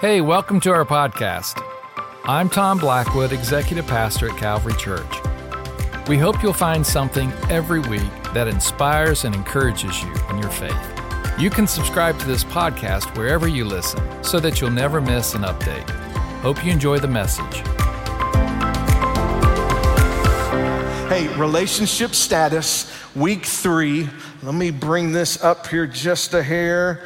Hey, welcome to our podcast. I'm Tom Blackwood, Executive Pastor at Calvary Church. We hope you'll find something every week that inspires and encourages you in your faith. You can subscribe to this podcast wherever you listen so that you'll never miss an update. Hope you enjoy the message. Hey, relationship status, week three. Let me bring this up here just a hair.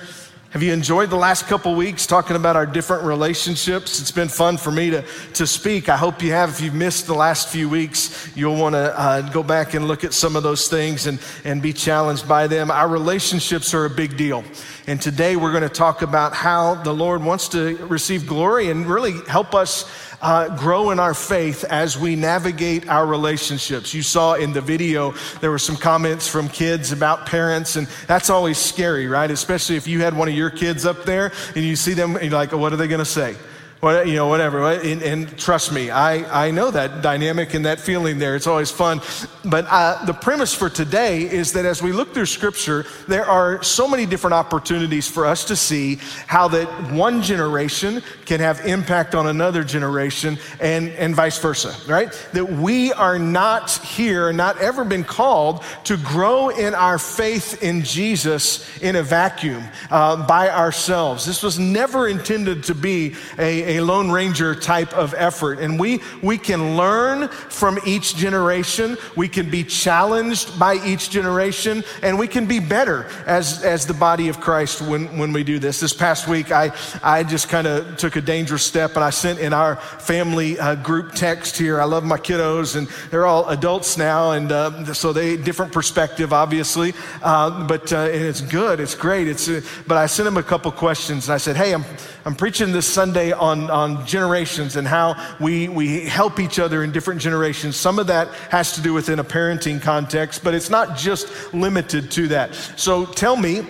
Have you enjoyed the last couple weeks talking about our different relationships? It's been fun for me to, to speak. I hope you have. If you've missed the last few weeks, you'll want to uh, go back and look at some of those things and, and be challenged by them. Our relationships are a big deal. And today we're going to talk about how the Lord wants to receive glory and really help us uh, grow in our faith as we navigate our relationships. You saw in the video, there were some comments from kids about parents, and that's always scary, right? Especially if you had one of your kids up there and you see them, and you're like, oh, what are they going to say? What, you know, whatever. And, and, trust me, I, I know that dynamic and that feeling there. It's always fun. But uh, the premise for today is that as we look through Scripture, there are so many different opportunities for us to see how that one generation can have impact on another generation and, and vice versa, right? That we are not here, not ever been called to grow in our faith in Jesus in a vacuum uh, by ourselves. This was never intended to be a, a a Lone Ranger type of effort. And we, we can learn from each generation, we can be challenged by each generation, and we can be better as, as the body of Christ when, when we do this. This past week, I, I just kind of took a dangerous step and I sent in our family uh, group text here. I love my kiddos, and they're all adults now, and uh, so they different perspective, obviously, uh, but uh, it's good, it's great. It's, uh, but I sent them a couple questions, and I said, "Hey, I'm I'm preaching this Sunday on on, generations and how we, we help each other in different generations. Some of that has to do within a parenting context, but it's not just limited to that. So tell me,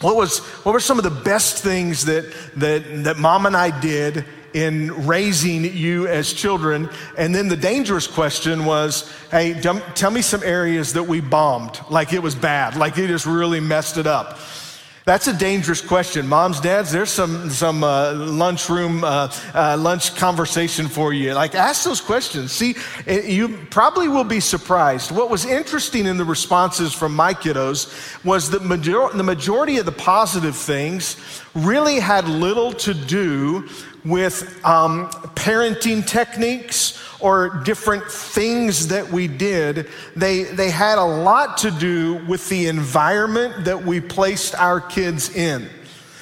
what, was, what were some of the best things that, that, that mom and I did in raising you as children? And then the dangerous question was hey, tell me some areas that we bombed, like it was bad, like it just really messed it up. That's a dangerous question. Moms, dads, there's some, some uh, lunchroom, uh, uh, lunch conversation for you. Like, ask those questions. See, you probably will be surprised. What was interesting in the responses from my kiddos was that major- the majority of the positive things really had little to do with um, parenting techniques or different things that we did, they, they had a lot to do with the environment that we placed our kids in.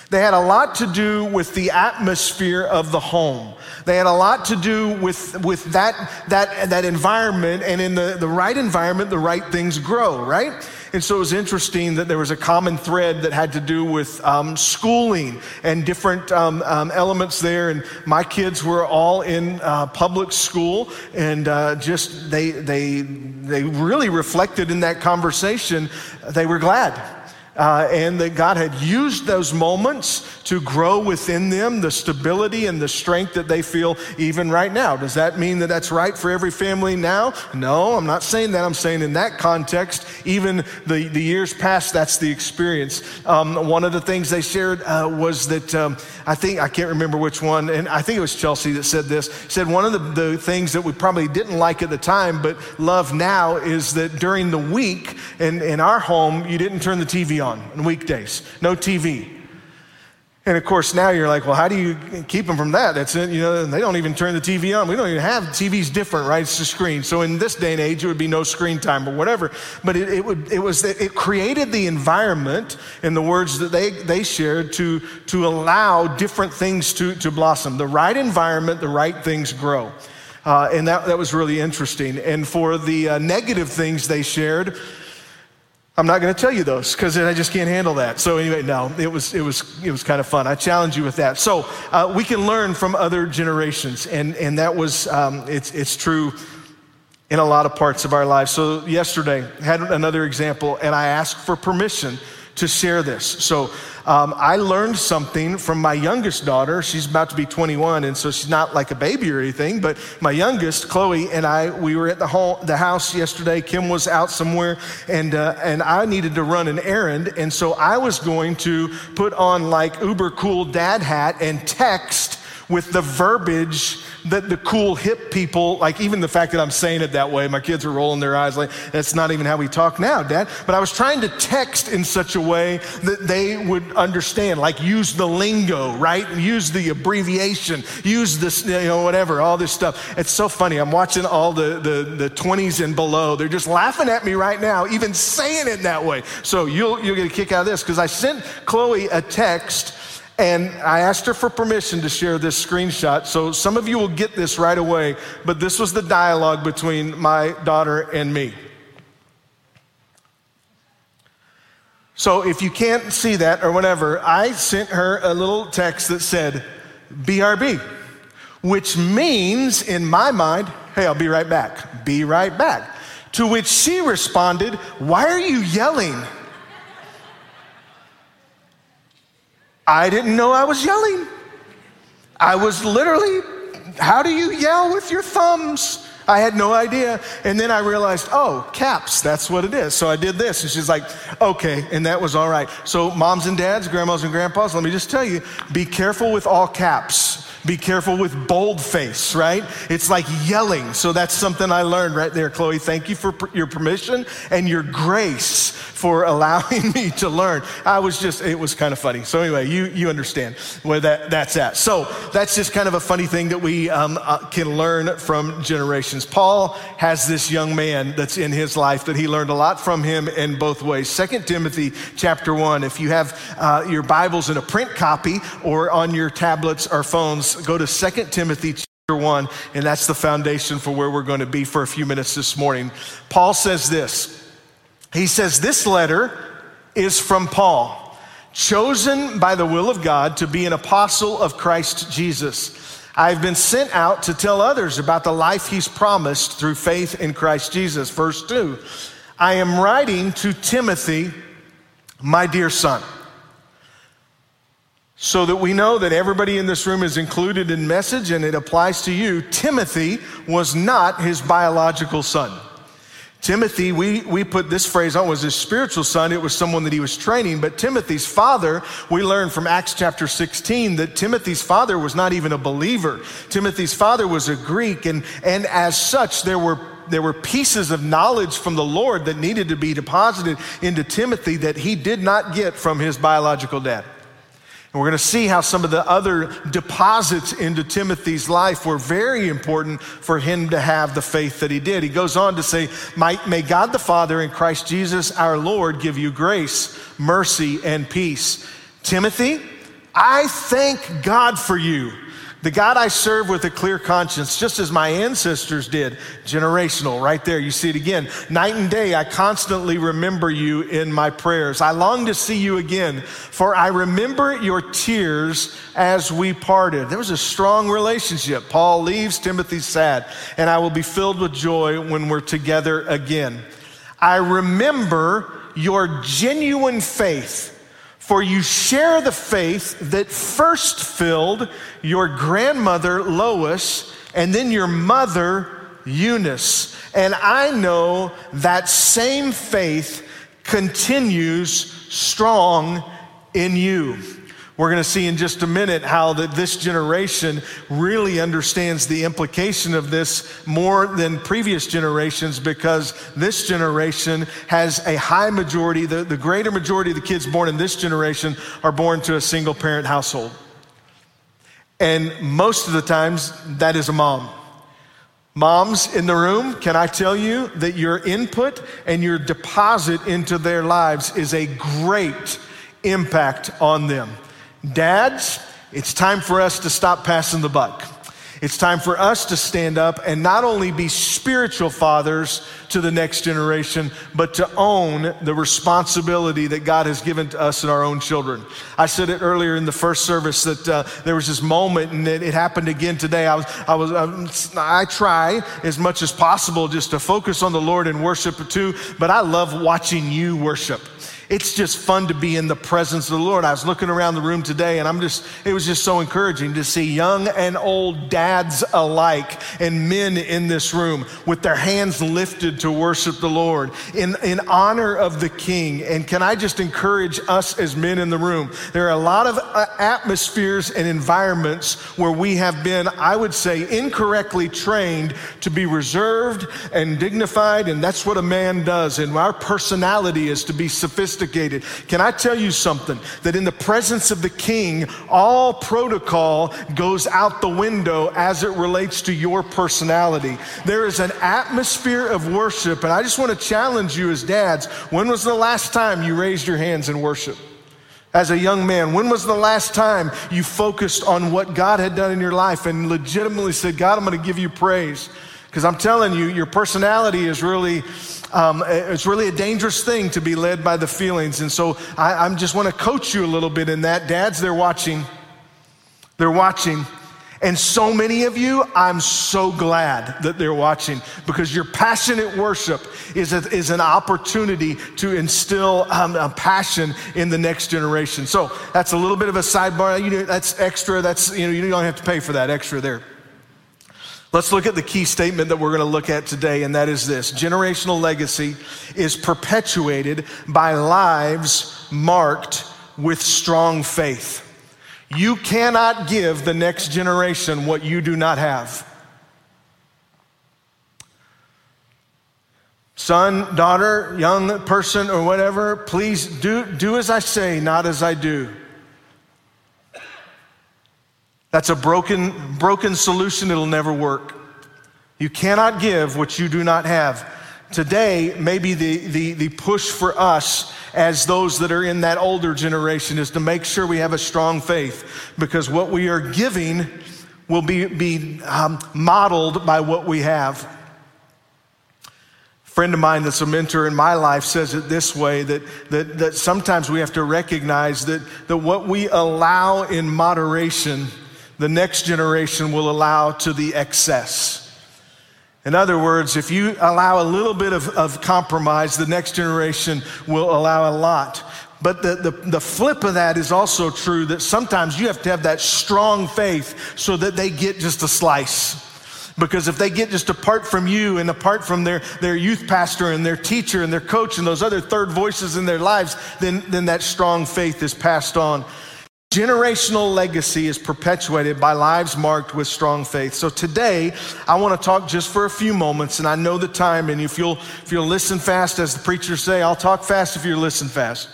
They had a lot to do with the atmosphere of the home. They had a lot to do with, with that, that, that environment, and in the, the right environment, the right things grow, right? And so it was interesting that there was a common thread that had to do with um, schooling and different um, um, elements there. And my kids were all in uh, public school, and uh, just they, they, they really reflected in that conversation. They were glad uh, and that God had used those moments to grow within them the stability and the strength that they feel even right now. Does that mean that that's right for every family now? No, I'm not saying that. I'm saying in that context, even the, the years past, that's the experience. Um, one of the things they shared uh, was that um, I think, I can't remember which one, and I think it was Chelsea that said this, said one of the, the things that we probably didn't like at the time, but love now is that during the week in, in our home, you didn't turn the TV on on on weekdays, no TV. And of course, now you're like, well, how do you keep them from that? That's it. You know, they don't even turn the TV on. We don't even have TV's different, right? It's a screen. So in this day and age, it would be no screen time or whatever. But it, it would, it was, that it created the environment in the words that they, they shared to, to allow different things to, to blossom. The right environment, the right things grow. Uh, and that, that was really interesting. And for the uh, negative things they shared, I'm not going to tell you those because I just can't handle that. So anyway, no, it was it was it was kind of fun. I challenge you with that. So uh, we can learn from other generations, and and that was um, it's it's true in a lot of parts of our lives. So yesterday had another example, and I asked for permission to share this. So um, I learned something from my youngest daughter. She's about to be 21, and so she's not like a baby or anything. But my youngest, Chloe, and I, we were at the, home, the house yesterday. Kim was out somewhere, and uh, and I needed to run an errand, and so I was going to put on like uber cool dad hat and text with the verbiage that the cool hip people, like even the fact that I'm saying it that way, my kids are rolling their eyes like, that's not even how we talk now, Dad. But I was trying to text in such a way that they would understand, like use the lingo, right? Use the abbreviation, use this, you know, whatever, all this stuff. It's so funny. I'm watching all the, the, the 20s and below. They're just laughing at me right now, even saying it that way. So you'll, you'll get a kick out of this because I sent Chloe a text and I asked her for permission to share this screenshot. So some of you will get this right away, but this was the dialogue between my daughter and me. So if you can't see that or whatever, I sent her a little text that said, BRB, which means in my mind, hey, I'll be right back. Be right back. To which she responded, Why are you yelling? I didn't know I was yelling. I was literally, how do you yell with your thumbs? I had no idea. And then I realized, oh, caps, that's what it is. So I did this. And she's like, okay. And that was all right. So, moms and dads, grandmas and grandpas, let me just tell you be careful with all caps. Be careful with boldface, right? It's like yelling. So that's something I learned right there, Chloe. Thank you for your permission and your grace for allowing me to learn. I was just, it was kind of funny. So anyway, you, you understand where that, that's at. So that's just kind of a funny thing that we um, uh, can learn from generations. Paul has this young man that's in his life that he learned a lot from him in both ways. Second Timothy chapter one, if you have uh, your Bibles in a print copy or on your tablets or phones, go to 2 Timothy chapter 1, and that's the foundation for where we're going to be for a few minutes this morning. Paul says this He says, This letter is from Paul, chosen by the will of God to be an apostle of Christ Jesus. I've been sent out to tell others about the life he's promised through faith in Christ Jesus. Verse 2 I am writing to Timothy, my dear son so that we know that everybody in this room is included in message and it applies to you. Timothy was not his biological son. Timothy, we, we put this phrase on, was his spiritual son. It was someone that he was training. But Timothy's father, we learn from Acts chapter 16 that Timothy's father was not even a believer. Timothy's father was a Greek, and, and as such, there were there were pieces of knowledge from the Lord that needed to be deposited into Timothy that he did not get from his biological dad. And we're going to see how some of the other deposits into Timothy's life were very important for him to have the faith that he did. He goes on to say, May God the Father and Christ Jesus our Lord give you grace, mercy, and peace. Timothy, I thank God for you the God I serve with a clear conscience, just as my ancestors did, generational, right there. You see it again. Night and day, I constantly remember you in my prayers. I long to see you again, for I remember your tears as we parted. There was a strong relationship. Paul leaves, Timothy's sad, and I will be filled with joy when we're together again. I remember your genuine faith for you share the faith that first filled your grandmother Lois and then your mother Eunice. And I know that same faith continues strong in you. We're going to see in just a minute how that this generation really understands the implication of this more than previous generations because this generation has a high majority, the, the greater majority of the kids born in this generation are born to a single parent household. And most of the times, that is a mom. Moms in the room, can I tell you that your input and your deposit into their lives is a great impact on them. Dads, it's time for us to stop passing the buck. It's time for us to stand up and not only be spiritual fathers to the next generation, but to own the responsibility that God has given to us and our own children. I said it earlier in the first service that uh, there was this moment, and it, it, happened again today. I was, I was, I, I try as much as possible just to focus on the Lord and worship too, but I love watching you worship. It's just fun to be in the presence of the Lord. I was looking around the room today and I'm just, it was just so encouraging to see young and old dads alike and men in this room with their hands lifted to worship the Lord in, in honor of the King. And can I just encourage us as men in the room? There are a lot of uh, atmospheres and environments where we have been, I would say, incorrectly trained to be reserved and dignified. And that's what a man does. And our personality is to be sophisticated sophisticated. Can I tell you something? That in the presence of the king, all protocol goes out the window as it relates to your personality. There is an atmosphere of worship, and I just want to challenge you as dads when was the last time you raised your hands in worship? As a young man, when was the last time you focused on what God had done in your life and legitimately said, God, I'm going to give you praise? Because I'm telling you, your personality is really um, it's really a dangerous thing to be led by the feelings. And so I, I just want to coach you a little bit in that. Dads, they're watching. They're watching. And so many of you, I'm so glad that they're watching because your passionate worship is, a, is an opportunity to instill um, a passion in the next generation. So that's a little bit of a sidebar. You know, that's extra. That's, you know, you don't have to pay for that extra there. Let's look at the key statement that we're going to look at today, and that is this generational legacy is perpetuated by lives marked with strong faith. You cannot give the next generation what you do not have. Son, daughter, young person, or whatever, please do, do as I say, not as I do. That's a broken, broken solution. It'll never work. You cannot give what you do not have. Today, maybe the, the, the push for us as those that are in that older generation is to make sure we have a strong faith because what we are giving will be, be um, modeled by what we have. A friend of mine that's a mentor in my life says it this way that, that, that sometimes we have to recognize that, that what we allow in moderation the next generation will allow to the excess. In other words, if you allow a little bit of, of compromise, the next generation will allow a lot. But the, the, the, flip of that is also true that sometimes you have to have that strong faith so that they get just a slice. Because if they get just apart from you and apart from their, their youth pastor and their teacher and their coach and those other third voices in their lives, then, then that strong faith is passed on. Generational legacy is perpetuated by lives marked with strong faith. So today, I want to talk just for a few moments, and I know the time, and if you'll, if you'll listen fast, as the preachers say, I'll talk fast if you listen fast.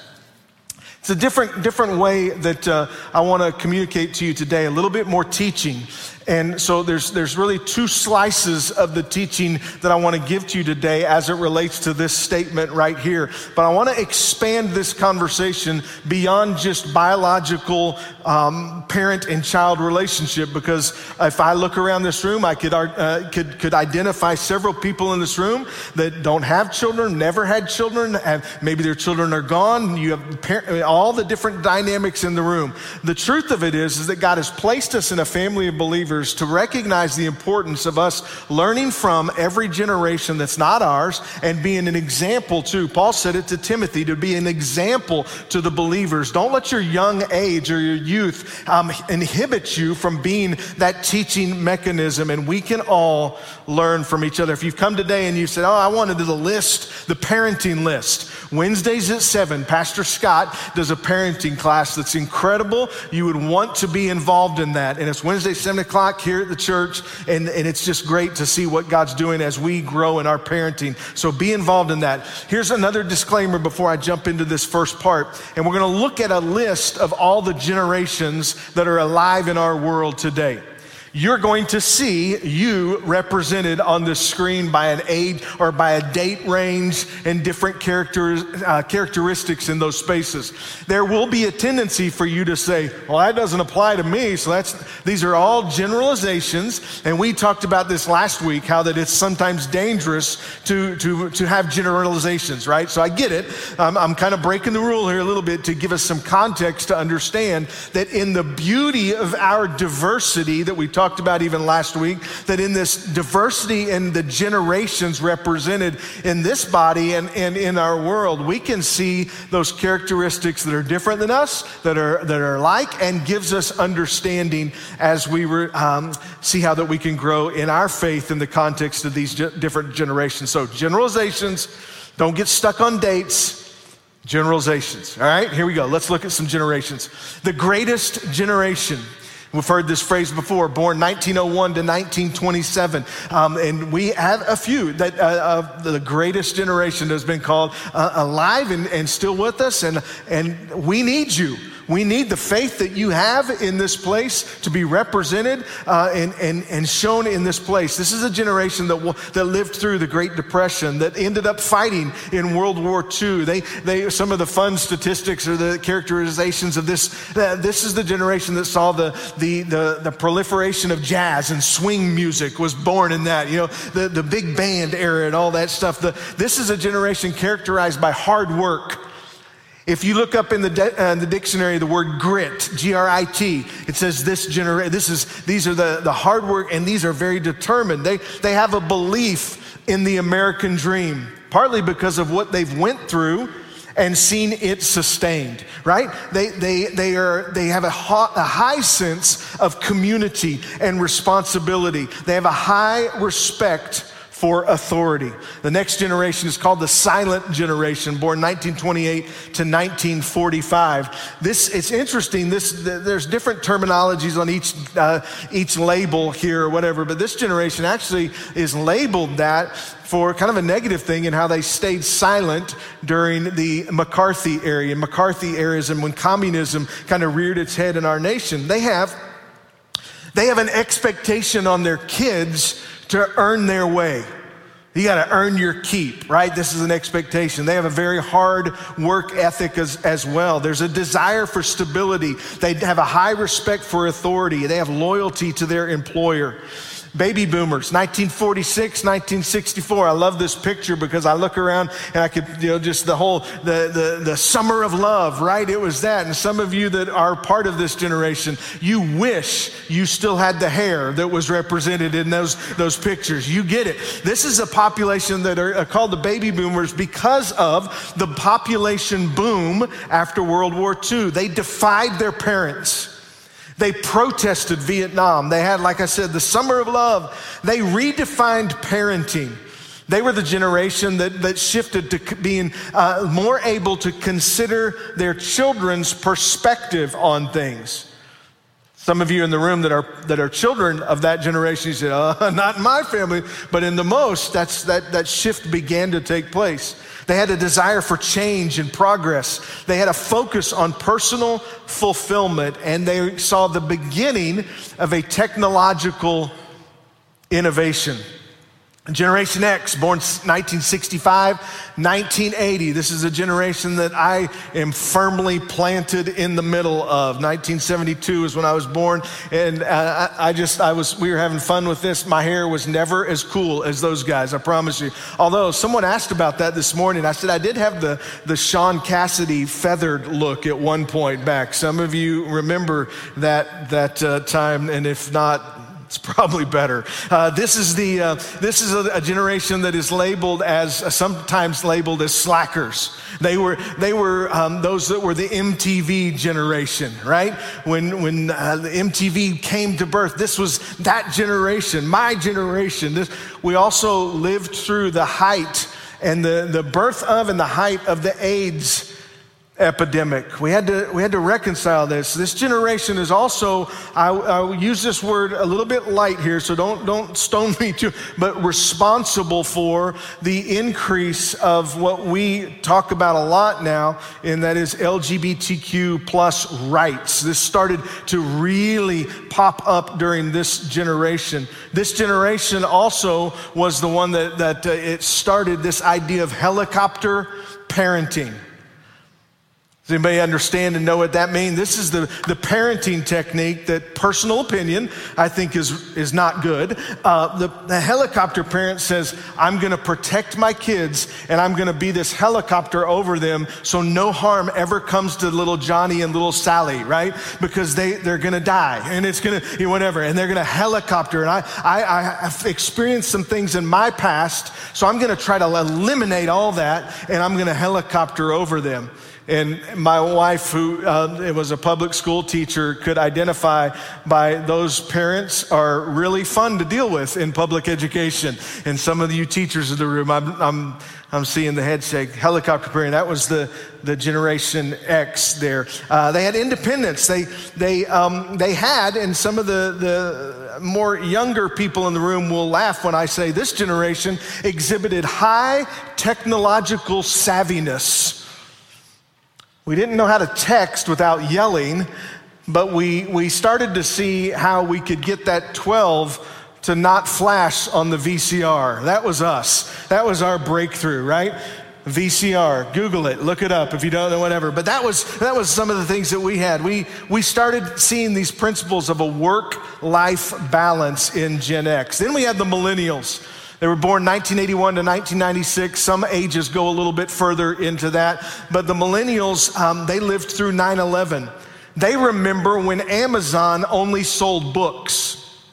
It's a different, different way that uh, I want to communicate to you today, a little bit more teaching. And so there's, there's really two slices of the teaching that I want to give to you today as it relates to this statement right here. But I want to expand this conversation beyond just biological um, parent and child relationship because if I look around this room, I could, uh, could, could identify several people in this room that don't have children, never had children, have, maybe their children are gone. You have par- all the different dynamics in the room. The truth of it is, is that God has placed us in a family of believers believers to recognize the importance of us learning from every generation that's not ours and being an example too. Paul said it to Timothy to be an example to the believers. Don't let your young age or your youth um, inhibit you from being that teaching mechanism. And we can all learn from each other. If you've come today and you said, Oh, I wanted to the list, the parenting list. Wednesdays at 7, Pastor Scott does a parenting class that's incredible. You would want to be involved in that. And it's Wednesday, 7 o'clock o'clock here at the church, and, and it's just great to see what God's doing as we grow in our parenting. So be involved in that. Here's another disclaimer before I jump into this first part. And we're going to look at a list of all the generations that are alive in our world today you're going to see you represented on the screen by an age or by a date range and different characters, uh, characteristics in those spaces. There will be a tendency for you to say, well, that doesn't apply to me. So that's, these are all generalizations. And we talked about this last week, how that it's sometimes dangerous to, to, to have generalizations, right? So I get it. Um, I'm kind of breaking the rule here a little bit to give us some context to understand that in the beauty of our diversity that we talk talked about even last week that in this diversity in the generations represented in this body and, and in our world, we can see those characteristics that are different than us, that are, that are like, and gives us understanding as we re, um, see how that we can grow in our faith in the context of these ge- different generations. So, generalizations, don't get stuck on dates Generalizations. All right, here we go. Let's look at some generations. The greatest generation. We've heard this phrase before, born 1901 to 1927. Um, and we have a few that uh, of the greatest generation that has been called uh, alive and, and still with us. And, and we need you. We need the faith that you have in this place to be represented uh, and, and, and shown in this place. This is a generation that, that lived through the Great Depression, that ended up fighting in World War II. They, they, some of the fun statistics or the characterizations of this, uh, this is the generation that saw the, the, the, the, proliferation of jazz and swing music was born in that, you know, the, the big band era and all that stuff. The, this is a generation characterized by hard work if you look up in the, uh, the dictionary the word grit, G R I T, it says this generation, this is, these are the, the hard work and these are very determined. They, they have a belief in the American dream, partly because of what they've went through and seen it sustained, right? They, they, they, are, they have a, ha- a high sense of community and responsibility. They have a high respect for authority. The next generation is called the silent generation, born 1928 to 1945. This it's interesting. This there's different terminologies on each uh, each label here or whatever, but this generation actually is labeled that for kind of a negative thing in how they stayed silent during the McCarthy era, McCarthy and when communism kind of reared its head in our nation. They have they have an expectation on their kids to earn their way. You got to earn your keep, right? This is an expectation. They have a very hard work ethic as, as well. There's a desire for stability. They have a high respect for authority. They have loyalty to their employer. Baby boomers, 1946, 1964. I love this picture because I look around and I could, you know, just the whole, the, the, the summer of love, right? It was that. And some of you that are part of this generation, you wish you still had the hair that was represented in those, those pictures. You get it. This is a population that are uh, called the baby boomers because of the population boom after World War II. They defied their parents. They protested Vietnam. They had, like I said, the summer of love. They redefined parenting. They were the generation that, that shifted to being uh, more able to consider their children's perspective on things. Some of you in the room that are, that are children of that generation, you said, uh, not in my family, but in the most, that's, that, that shift began to take place. They had a desire for change and progress. They had a focus on personal fulfillment, and they saw the beginning of a technological innovation. Generation X, born 1965, 1980. This is a generation that I am firmly planted in the middle of. 1972 is when I was born, and uh, I just, I was, we were having fun with this. My hair was never as cool as those guys, I promise you. Although someone asked about that this morning, I said I did have the, the Shaun Cassidy feathered look at one point back. Some of you remember that, that uh, time, and if not, it's probably better. Uh, this is the uh, this is a, a, generation that is labeled as uh, sometimes labeled as slackers. They were they were um, those that were the MTV generation, right? When when uh, the MTV came to birth, this was that generation, my generation. This, we also lived through the height and the the birth of and the height of the AIDS epidemic. We had to, we had to reconcile this. This generation is also, I, I use this word a little bit light here, so don't, don't stone me too, but responsible for the increase of what we talk about a lot now, and that is LGBTQ plus rights. This started to really pop up during this generation. This generation also was the one that, that uh, it started this idea of helicopter parenting. Does anybody understand and know what that means? This is the, the parenting technique that personal opinion I think is, is not good. Uh, the, the helicopter parent says, I'm going to protect my kids and I'm going to be this helicopter over them so no harm ever comes to little Johnny and little Sally, right? Because they, they're going to die and it's going to, whatever, and they're going to helicopter. And I, I, I've experienced some things in my past, so I'm going to try to eliminate all that and I'm going to helicopter over them. And my wife, who uh, was a public school teacher, could identify by those parents are really fun to deal with in public education. And some of you teachers in the room, I'm, I'm, I'm seeing the head shake. Helicopter parent, that was the, the Generation X there. Uh, they had independence. They, they, um, they had, and some of the, the more younger people in the room will laugh when I say this generation exhibited high technological savviness. We didn't know how to text without yelling, but we, we started to see how we could get that 12 to not flash on the VCR. That was us. That was our breakthrough, right? VCR, Google it, look it up if you don't know whatever. But that was that was some of the things that we had. We we started seeing these principles of a work-life balance in Gen X. Then we had the millennials. They were born 1981 to 1996. Some ages go a little bit further into that. But the millennials, um, they lived through 9 11. They remember when Amazon only sold books.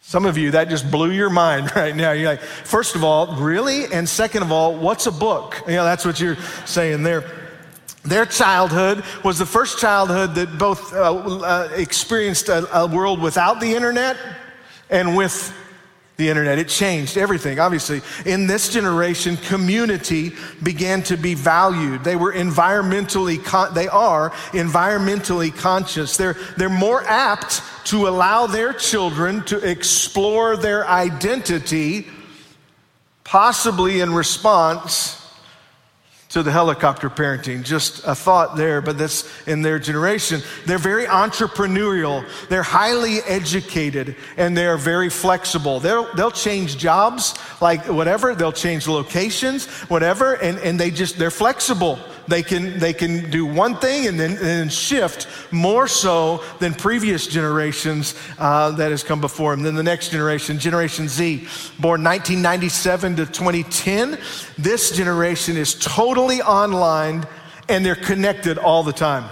Some of you, that just blew your mind right now. You're like, first of all, really? And second of all, what's a book? You know, that's what you're saying there. Their childhood was the first childhood that both uh, uh, experienced a, a world without the internet and with the internet. It changed everything, obviously. In this generation, community began to be valued. They were environmentally, con- they are environmentally conscious. They're, they're more apt to allow their children to explore their identity, possibly in response to the helicopter parenting. Just a thought there, but that's in their generation. They're very entrepreneurial, they're highly educated, and they're very flexible. They'll, they'll change jobs, like whatever, they'll change locations, whatever, and, and they just, they're flexible. They can, they can do one thing and then, and then shift more so than previous generations uh, that has come before them. Then the next generation, Generation Z, born 1997 to 2010, this generation is totally online and they're connected all the time.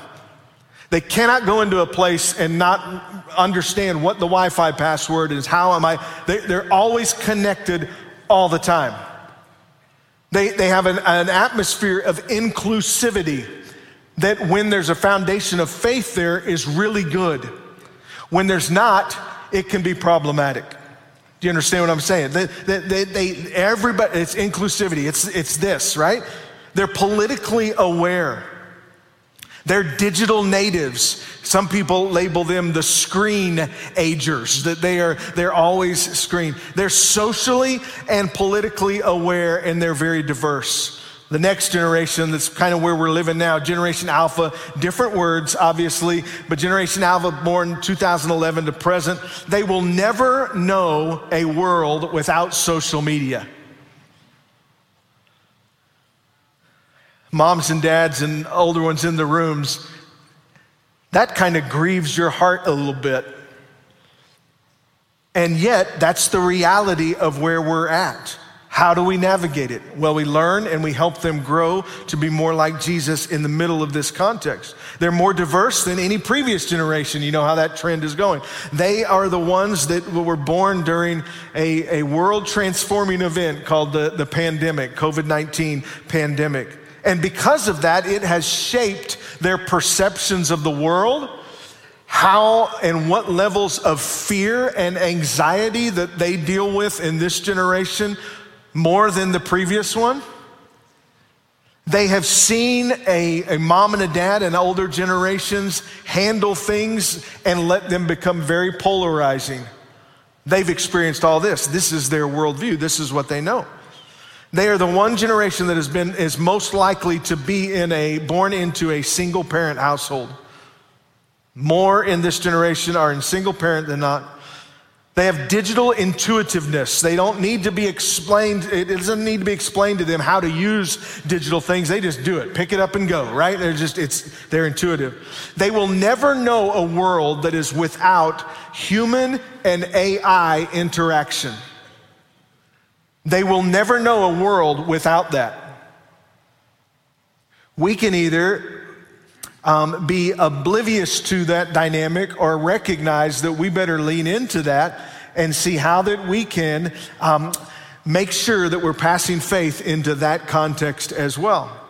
They cannot go into a place and not understand what the Wi Fi password is. How am I? They, are always connected all the time. They, they have an, an atmosphere of inclusivity that when there's a foundation of faith there is really good. When there's not, it can be problematic. Do you understand what I'm saying? They, they, they, everybody, it's inclusivity. It's, it's this, right? They're politically aware. They're digital natives. Some people label them the screen agers, that they are, they're always screen. They're socially and politically aware and they're very diverse. The next generation, that's kind of where we're living now, Generation Alpha, different words, obviously, but Generation Alpha, born 2011 to present, they will never know a world without social media. Moms and dads and older ones in the rooms, that kind of grieves your heart a little bit. And yet, that's the reality of where we're at. How do we navigate it? Well, we learn and we help them grow to be more like Jesus in the middle of this context. They're more diverse than any previous generation. You know how that trend is going. They are the ones that were born during a, a world transforming event called the, the pandemic, COVID 19 pandemic. And because of that, it has shaped their perceptions of the world, how and what levels of fear and anxiety that they deal with in this generation more than the previous one. They have seen a, a mom and a dad and older generations handle things and let them become very polarizing. They've experienced all this. This is their worldview. This is what they know. They are the one generation that has been is most likely to be in a born into a single parent household. More in this generation are in single parent than not. They have digital intuitiveness. They don't need to be explained, it doesn't need to be explained to them how to use digital things. They just do it. Pick it up and go, right? They're just, it's, they're intuitive. They will never know a world that is without human and AI interaction. They will never know a world without that. We can either um, be oblivious to that dynamic or recognize that we better lean into that and see how that we can um, make sure that we're passing faith into that context as well.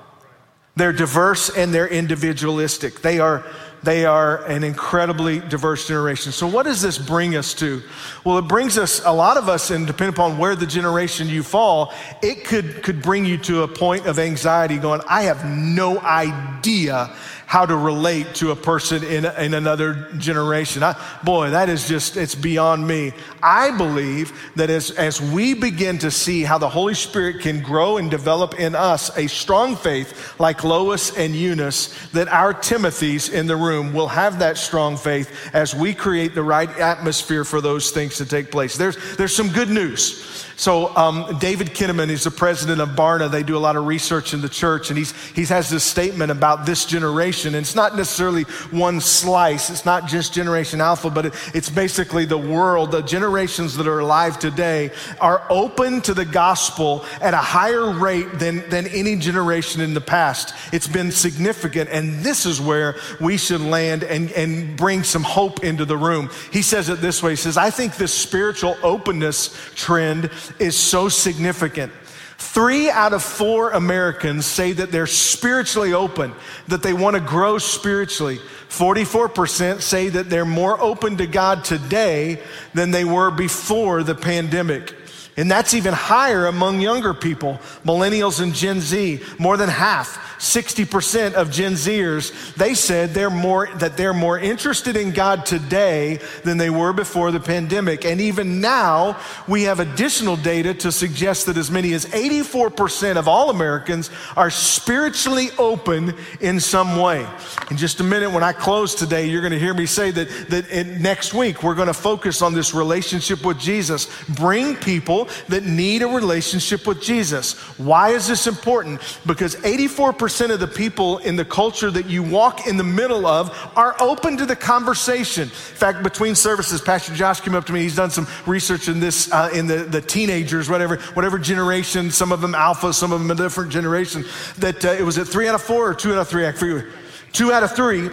They're diverse and they're individualistic. They are they are an incredibly diverse generation. So, what does this bring us to? Well, it brings us, a lot of us, and depending upon where the generation you fall, it could, could bring you to a point of anxiety going, I have no idea how to relate to a person in, in another generation. I, boy, that is just, it's beyond me. I believe that as, as we begin to see how the Holy Spirit can grow and develop in us a strong faith like Lois and Eunice, that our Timothys in the room will have that strong faith as we create the right atmosphere for those things to take place. There's, there's some good news. So, um, David Kinnaman is the president of Barna. They do a lot of research in the church, and he's, he has this statement about this generation. And it's not necessarily one slice, it's not just Generation Alpha, but it, it's basically the world. The generations that are alive today are open to the gospel at a higher rate than, than any generation in the past. It's been significant, and this is where we should land and, and bring some hope into the room. He says it this way He says, I think this spiritual openness trend is so significant. Three out of four Americans say that they're spiritually open, that they want to grow spiritually. 44% say that they're more open to God today than they were before the pandemic. And that's even higher among younger people, millennials and Gen Z. More than half, 60% of Gen Zers, they said they're more, that they're more interested in God today than they were before the pandemic. And even now, we have additional data to suggest that as many as 84% of all Americans are spiritually open in some way. In just a minute, when I close today, you're going to hear me say that, that in, next week, we're going to focus on this relationship with Jesus. Bring people that need a relationship with Jesus. Why is this important? Because 84% of the people in the culture that you walk in the middle of are open to the conversation. In fact, between services, Pastor Josh came up to me. He's done some research in this, uh, in the, the teenagers, whatever, whatever generation, some of them alpha, some of them a different generation, that uh, it was at three out of four or two out of three, I forget. Two out of three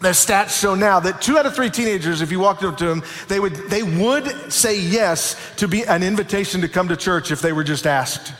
the stats show now that two out of three teenagers, if you walked up to them, they would, they would say yes to be an invitation to come to church if they were just asked.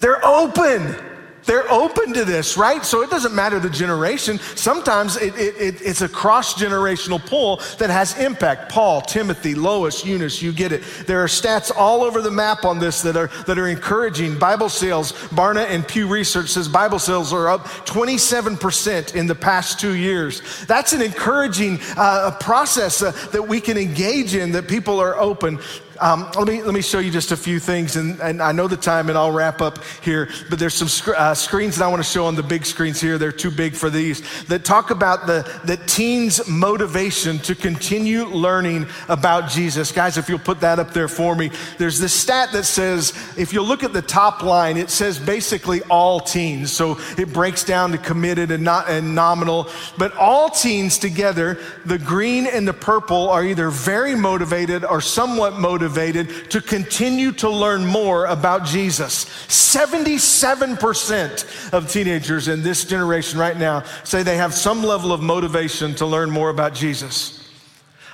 They're open. They're open to this, right? So it doesn't matter the generation. Sometimes it, it, it, it's a cross generational pull that has impact. Paul, Timothy, Lois, Eunice, you get it. There are stats all over the map on this that are, that are encouraging. Bible sales, Barna and Pew Research says Bible sales are up 27% in the past two years. That's an encouraging uh, process uh, that we can engage in, that people are open um, let, me, let me show you just a few things, and, and I know the time, and I'll wrap up here. But there's some sc- uh, screens that I want to show on the big screens here. They're too big for these that talk about the, the teens' motivation to continue learning about Jesus. Guys, if you'll put that up there for me, there's this stat that says, if you look at the top line, it says basically all teens. So it breaks down to committed and not and nominal, but all teens together, the green and the purple are either very motivated or somewhat motivated motivated to continue to learn more about Jesus. 77% of teenagers in this generation right now say they have some level of motivation to learn more about Jesus.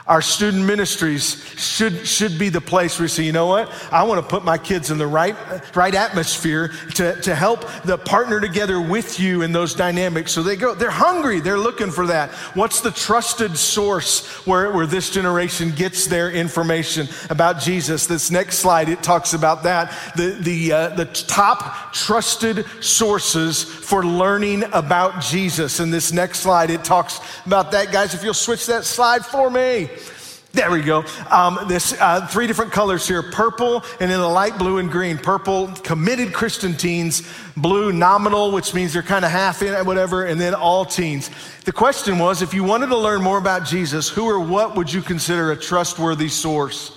Our student ministries should, should be the place where we say, you know what? I want to put my kids in the right, right atmosphere to, to help the partner together with you in those dynamics. So they go, they're hungry, they're looking for that. What's the trusted source where, where this generation gets their information about Jesus? This next slide, it talks about that. The, the, uh, the top trusted sources for learning about Jesus. In this next slide, it talks about that. Guys, if you'll switch that slide for me. There we go. Um, this uh, three different colors here: purple, and then a light blue and green. Purple, committed Christian teens. Blue, nominal, which means they're kind of half in, whatever, and then all teens. The question was, if you wanted to learn more about Jesus, who or what would you consider a trustworthy source?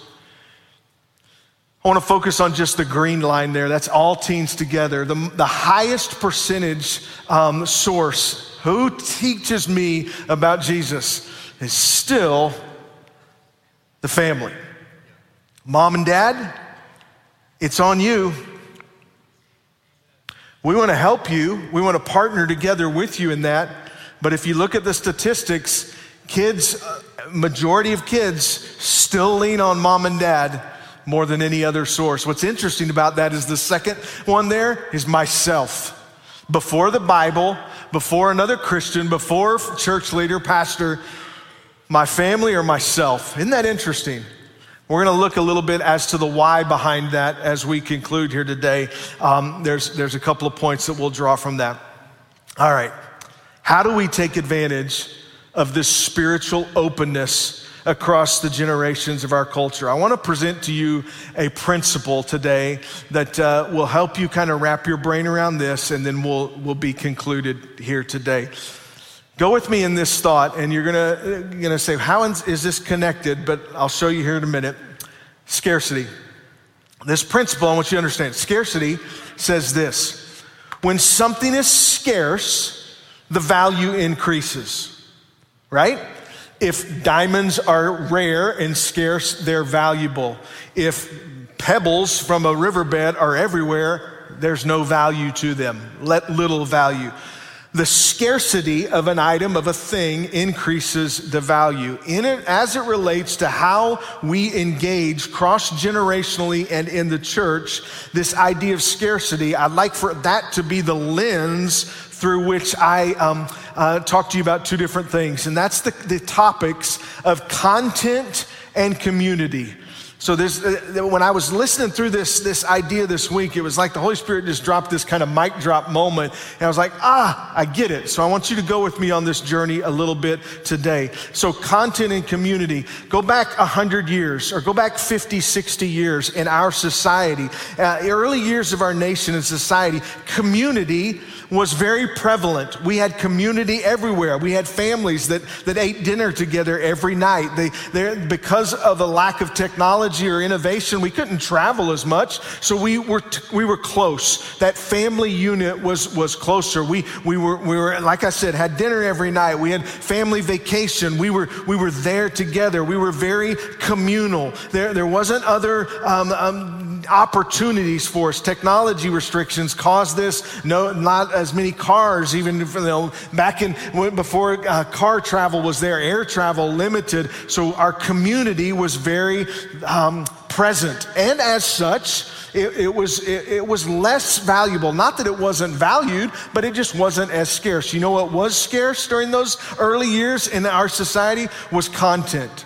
I want to focus on just the green line there. That's all teens together. The, the highest percentage um, source who teaches me about Jesus is still the family. Mom and dad, it's on you. We want to help you. We want to partner together with you in that. But if you look at the statistics, kids, uh, majority of kids still lean on mom and dad more than any other source. What's interesting about that is the second one there is myself. Before the Bible, before another Christian, before church leader, pastor, my family or myself. Isn't that interesting? We're going to look a little bit as to the why behind that as we conclude here today. Um, there's, there's a couple of points that we'll draw from that. All right. How do we take advantage of this spiritual openness across the generations of our culture? I want to present to you a principle today that uh, will help you kind of wrap your brain around this, and then we'll, we'll be concluded here today. Go with me in this thought, and you're gonna, gonna say, How is this connected? But I'll show you here in a minute. Scarcity. This principle, I want you to understand scarcity says this when something is scarce, the value increases, right? If diamonds are rare and scarce, they're valuable. If pebbles from a riverbed are everywhere, there's no value to them, let little value the scarcity of an item, of a thing, increases the value. In it, as it relates to how we engage cross generationally and in the church, this idea of scarcity, I'd like for that to be the lens through which I um, uh, talk to you about two different things. And that's the, the topics of content and community. So this, uh, when I was listening through this, this idea this week, it was like the Holy Spirit just dropped this kind of mic drop moment. And I was like, ah, I get it. So I want you to go with me on this journey a little bit today. So content and community, go back 100 years or go back 50, 60 years in our society. Uh, early years of our nation and society, community was very prevalent. We had community everywhere. We had families that, that ate dinner together every night. They, because of a lack of technology or innovation, we couldn't travel as much. So we were, t- we were close. That family unit was, was closer. We, we, were, we were, like I said, had dinner every night. We had family vacation. We were, we were there together. We were very communal. There, there wasn't other um, um, opportunities for us. Technology restrictions caused this. No, not as many cars, even you know, back in before uh, car travel was there, air travel limited. So our community was very um, present, and as such, it, it, was, it, it, was less valuable. Not that it wasn't valued, but it just wasn't as scarce. You know what was scarce during those early years in our society was content.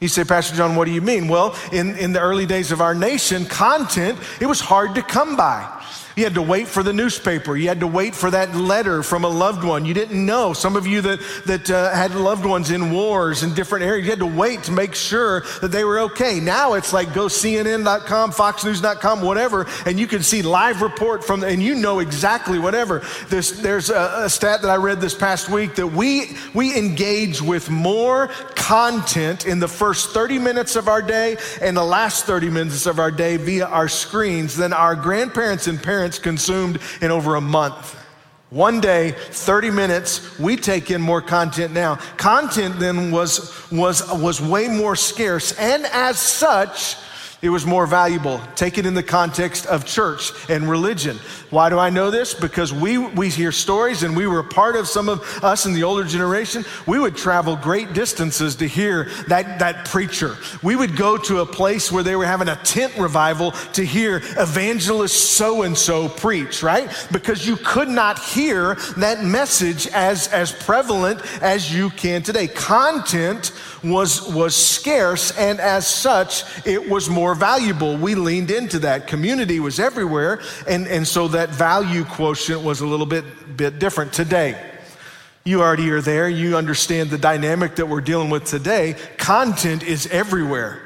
You say, Pastor John, what do you mean? Well, in, in the early days of our nation, content, it was hard to come by. You had to wait for the newspaper. You had to wait for that letter from a loved one. You didn't know. Some of you that, that uh, had loved ones in wars in different areas, you had to wait to make sure that they were okay. Now it's like go CNN.com, FoxNews.com, whatever, and you can see live report from, and you know exactly whatever. There's, there's a, a stat that I read this past week that we, we engage with more content in the first 30 minutes of our day and the last 30 minutes of our day via our screens than our grandparents and parents consumed in over a month. One day, 30 minutes, we take in more content now. Content then was, was, was way more scarce, and as such, it was more valuable. Take it in the context of church and religion. Why do I know this? Because we, we hear stories and we were part of some of us in the older generation. We would travel great distances to hear that, that preacher. We would go to a place where they were having a tent revival to hear evangelist so and so preach, right? Because you could not hear that message as, as prevalent as you can today. Content was, was scarce, and as such, it was more valuable. We leaned into that. Community was everywhere, and, and so that value quotient was a little bit, bit different today. You already are there. You understand the dynamic that we're dealing with today. Content is everywhere.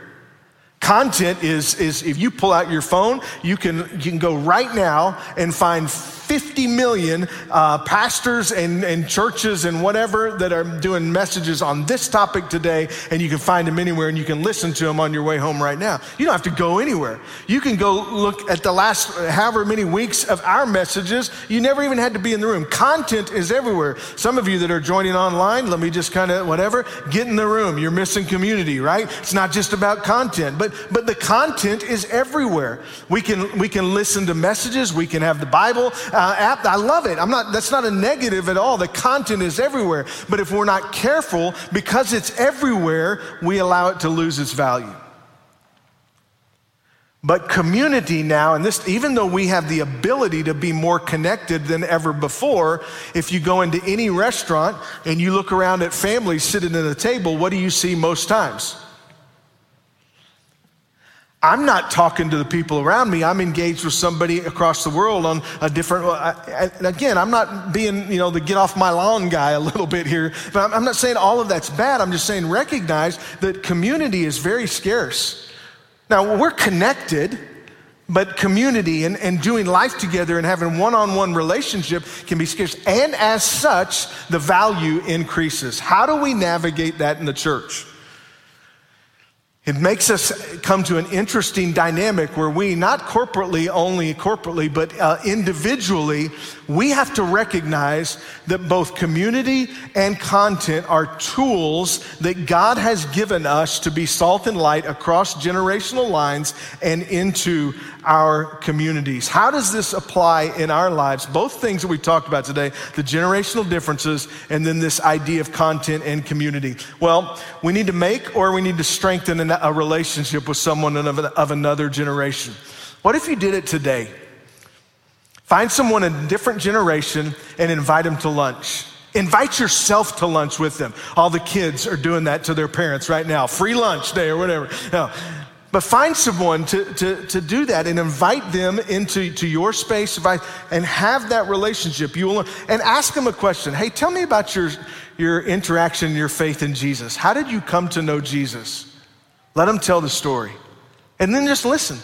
Content is, is if you pull out your phone, you can, you can go right now and find 50 million uh, pastors and, and churches and whatever that are doing messages on this topic today, and you can find them anywhere and you can listen to them on your way home right now. You don't have to go anywhere. You can go look at the last however many weeks of our messages. You never even had to be in the room. Content is everywhere. Some of you that are joining online, let me just kind of whatever, get in the room. You're missing community, right? It's not just about content, but but the content is everywhere. We can we can listen to messages. We can have the Bible. Uh, uh, app. I love it. I'm not, that's not a negative at all. The content is everywhere. But if we're not careful, because it's everywhere, we allow it to lose its value. But community now, and this, even though we have the ability to be more connected than ever before, if you go into any restaurant and you look around at families sitting at a table, what do you see most times? I'm not talking to the people around me. I'm engaged with somebody across the world on a different. Uh, and again, I'm not being, you know, the get off my lawn guy a little bit here. But I'm not saying all of that's bad. I'm just saying recognize that community is very scarce. Now, we're connected, but community and, and doing life together and having one on one relationship can be scarce. And as such, the value increases. How do we navigate that in the church? It makes us come to an interesting dynamic where we, not corporately only corporately, but uh, individually, we have to recognize that both community and content are tools that God has given us to be salt and light across generational lines and into our communities. How does this apply in our lives? Both things that we talked about today the generational differences and then this idea of content and community. Well, we need to make or we need to strengthen a relationship with someone of another generation. What if you did it today? Find someone in a different generation and invite them to lunch. Invite yourself to lunch with them. All the kids are doing that to their parents right now. Free lunch day or whatever. No. But find someone to, to, to do that and invite them into to your space and have that relationship. You will, and ask them a question. Hey, tell me about your, your interaction, your faith in Jesus. How did you come to know Jesus? Let them tell the story. And then just listen.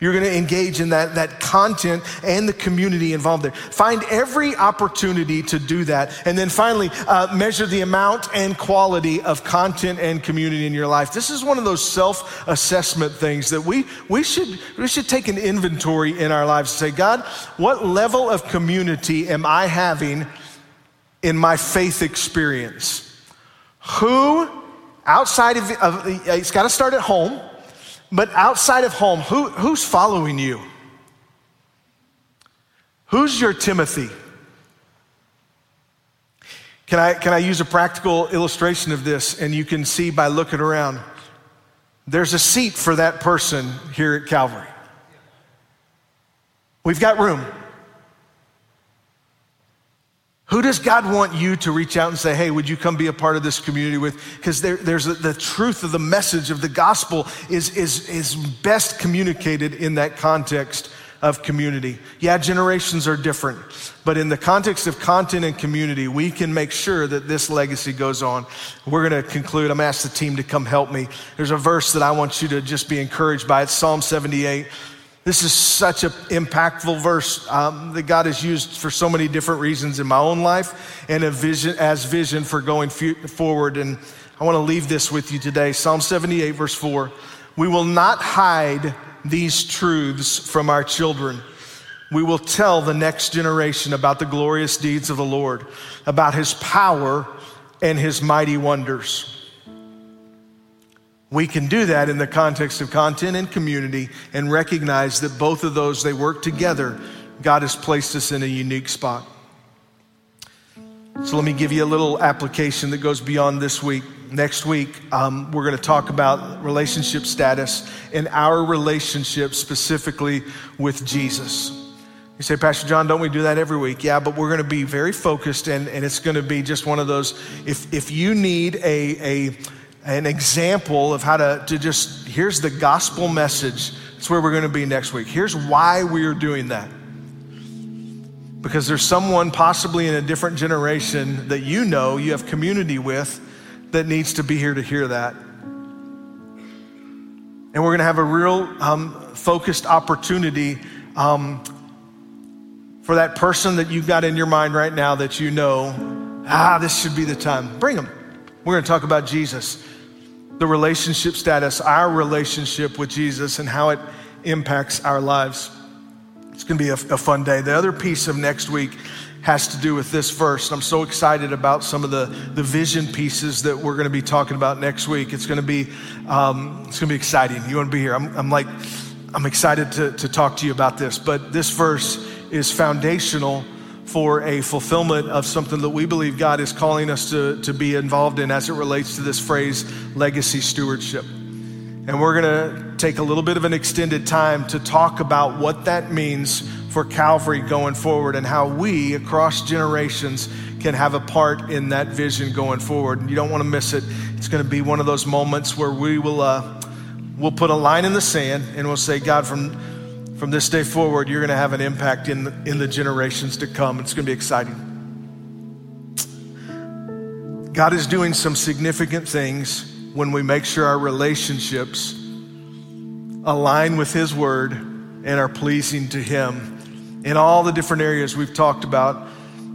You're going to engage in that, that content and the community involved there. Find every opportunity to do that. And then finally, uh, measure the amount and quality of content and community in your life. This is one of those self assessment things that we, we, should, we should take an inventory in our lives and say, God, what level of community am I having in my faith experience? Who outside of, of it's got to start at home but outside of home, who, who's following you? Who's your Timothy? Can I, can I use a practical illustration of this? And you can see by looking around. There's a seat for that person here at Calvary. We've got room. Who does God want you to reach out and say, hey, would you come be a part of this community with? Because there, there's a, the truth of the message of the gospel is, is, is best communicated in that context of community. Yeah, generations are different, but in the context of content and community, we can make sure that this legacy goes on. We're going to conclude. I'm going to ask the team to come help me. There's a verse that I want you to just be encouraged by. It's Psalm 78. This is such an impactful verse um, that God has used for so many different reasons in my own life and a vision, as vision for going forward. And I want to leave this with you today Psalm 78, verse 4. We will not hide these truths from our children. We will tell the next generation about the glorious deeds of the Lord, about his power and his mighty wonders. We can do that in the context of content and community and recognize that both of those, they work together. God has placed us in a unique spot. So let me give you a little application that goes beyond this week. Next week, um, we're going to talk about relationship status and our relationship specifically with Jesus. You say, Pastor John, don't we do that every week? Yeah, but we're going to be very focused, and, and it's going to be just one of those. If, if you need a, a an example of how to, to just, here's the gospel message. That's where we're going to be next week. Here's why we are doing that. Because there's someone possibly in a different generation that you know, you have community with, that needs to be here to hear that. And we're going to have a real um, focused opportunity um, for that person that you've got in your mind right now that you know, ah, this should be the time. Bring them. We're going to talk about Jesus, the relationship status, our relationship with Jesus, and how it impacts our lives. It's going to be a, a fun day. The other piece of next week has to do with this verse. I'm so excited about some of the, the vision pieces that we're going to be talking about next week. It's going to be, um, it's going to be exciting. You want to be here. I'm, I'm like, I'm excited to, to talk to you about this. But this verse is foundational for a fulfillment of something that we believe God is calling us to, to be involved in as it relates to this phrase, legacy stewardship. And we're going to take a little bit of an extended time to talk about what that means for Calvary going forward and how we across generations can have a part in that vision going forward. And You don't want to miss it. It's going to be one of those moments where we will uh, we'll put a line in the sand and we'll say, God, from from this day forward, you're going to have an impact in the, in the generations to come. It's going to be exciting. God is doing some significant things when we make sure our relationships align with His Word and are pleasing to Him in all the different areas we've talked about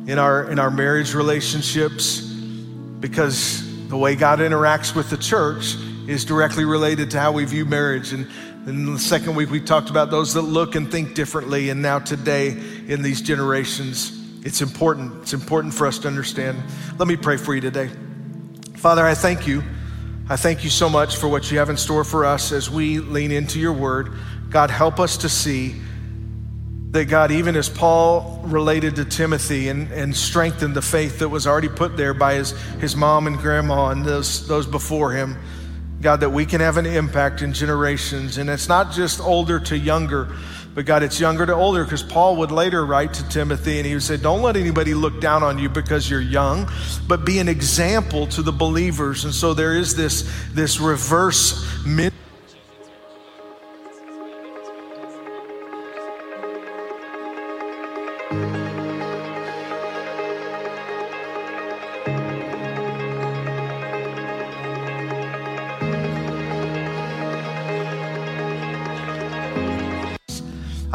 in our in our marriage relationships because the way God interacts with the church is directly related to how we view marriage and in the second week we talked about those that look and think differently and now today in these generations it's important it's important for us to understand. Let me pray for you today. Father i thank you. I thank you so much for what you have in store for us as we lean into your word. God help us to see that God, even as Paul related to Timothy and, and strengthened the faith that was already put there by his, his mom and grandma and those, those before him, God, that we can have an impact in generations. And it's not just older to younger, but God, it's younger to older because Paul would later write to Timothy and he would say, Don't let anybody look down on you because you're young, but be an example to the believers. And so there is this, this reverse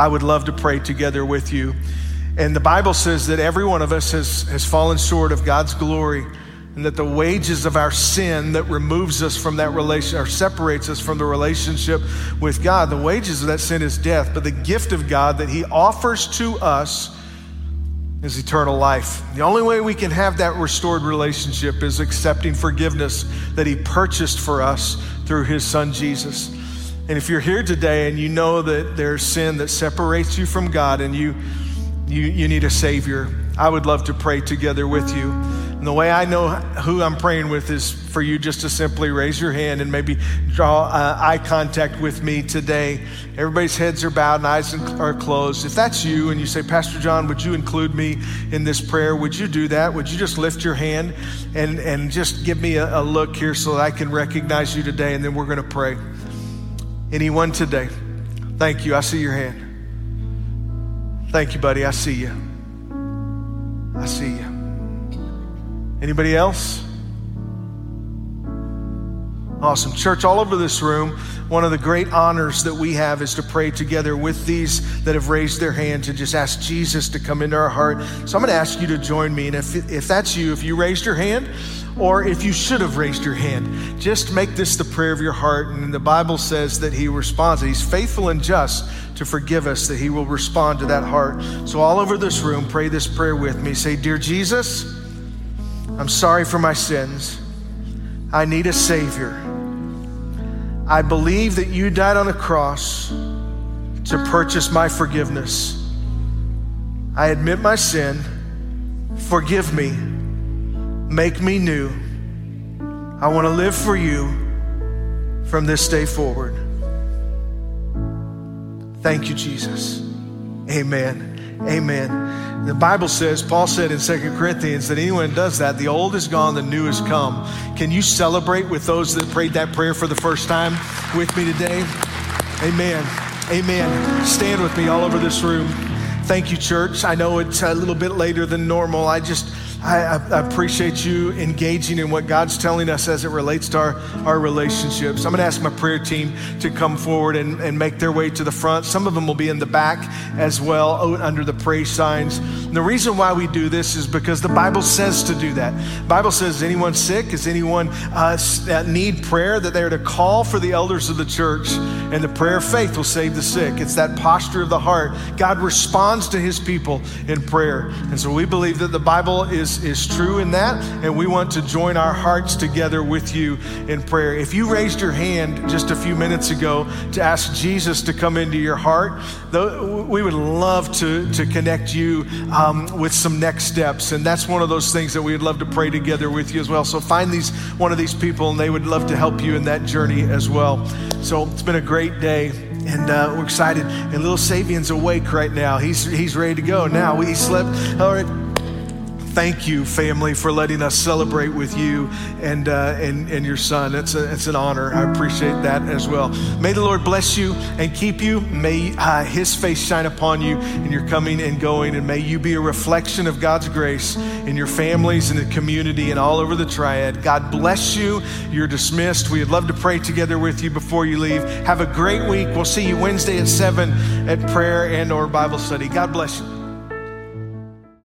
I would love to pray together with you. And the Bible says that every one of us has, has fallen short of God's glory and that the wages of our sin that removes us from that relation or separates us from the relationship with God, the wages of that sin is death, but the gift of God that He offers to us is eternal life. The only way we can have that restored relationship is accepting forgiveness that He purchased for us through His Son Jesus. And if you're here today and you know that there's sin that separates you from God and you, you, you need a Savior, I would love to pray together with you. And the way I know who I'm praying with is for you just to simply raise your hand and maybe draw uh, eye contact with me today. Everybody's heads are bowed and eyes are closed. If that's you and you say, Pastor John, would you include me in this prayer? Would you do that? Would you just lift your hand and, and just give me a, a look here so that I can recognize you today? And then we're going to pray. Anyone today? Thank you. I see your hand. Thank you, buddy. I see you. I see you. Anybody else? Awesome. Church, all over this room, one of the great honors that we have is to pray together with these that have raised their hand to just ask Jesus to come into our heart. So I'm going to ask you to join me. And if, if that's you, if you raised your hand, or if you should have raised your hand, just make this the prayer of your heart. And the Bible says that He responds, He's faithful and just to forgive us, that He will respond to that heart. So, all over this room, pray this prayer with me. Say, Dear Jesus, I'm sorry for my sins. I need a Savior. I believe that you died on a cross to purchase my forgiveness. I admit my sin. Forgive me Make me new. I want to live for you from this day forward. Thank you, Jesus. Amen. Amen. The Bible says, Paul said in Second Corinthians, that anyone does that, the old is gone, the new has come. Can you celebrate with those that prayed that prayer for the first time with me today? Amen. Amen. Stand with me all over this room. thank you, church. I know it's a little bit later than normal. I just, I, I, appreciate you engaging in what God's telling us as it relates to our, our relationships. I'm going to ask my prayer team to come forward and, and make their way to the front. Some of them will be in the back as well, under the praise signs. And the reason why we do this is because the Bible says to do that. The Bible says, is anyone sick? Is anyone uh, that need prayer? That they're to call for the elders of the church, and the prayer of faith will save the sick. It's that posture of the heart. God responds to his people in prayer. And so we believe that the Bible is, is true in that, and we want to join our hearts together with you in prayer. If you raised your hand just a few minutes ago to ask Jesus to come into your heart, we would love to, to connect you um, with some next steps. And that's one of those things that we'd love to pray together with you as well. So find these one of these people, and they would love to help you in that journey as well. So it's been a great day and uh, we're excited. And little Savian's awake right now. He's he's ready to go now. He slept. All right, thank you, family, for letting us celebrate with you and, uh, and, and your son. It's, a, it's an honor. I appreciate that as well. May the Lord bless you and keep you. May uh, his face shine upon you in your coming and going. And may you be a reflection of God's grace in your families and the community and all over the triad. God bless you. You're dismissed. We'd love to pray together with you before you leave. Have a great week. We'll see you Wednesday at 7 at prayer and or Bible study. God bless you.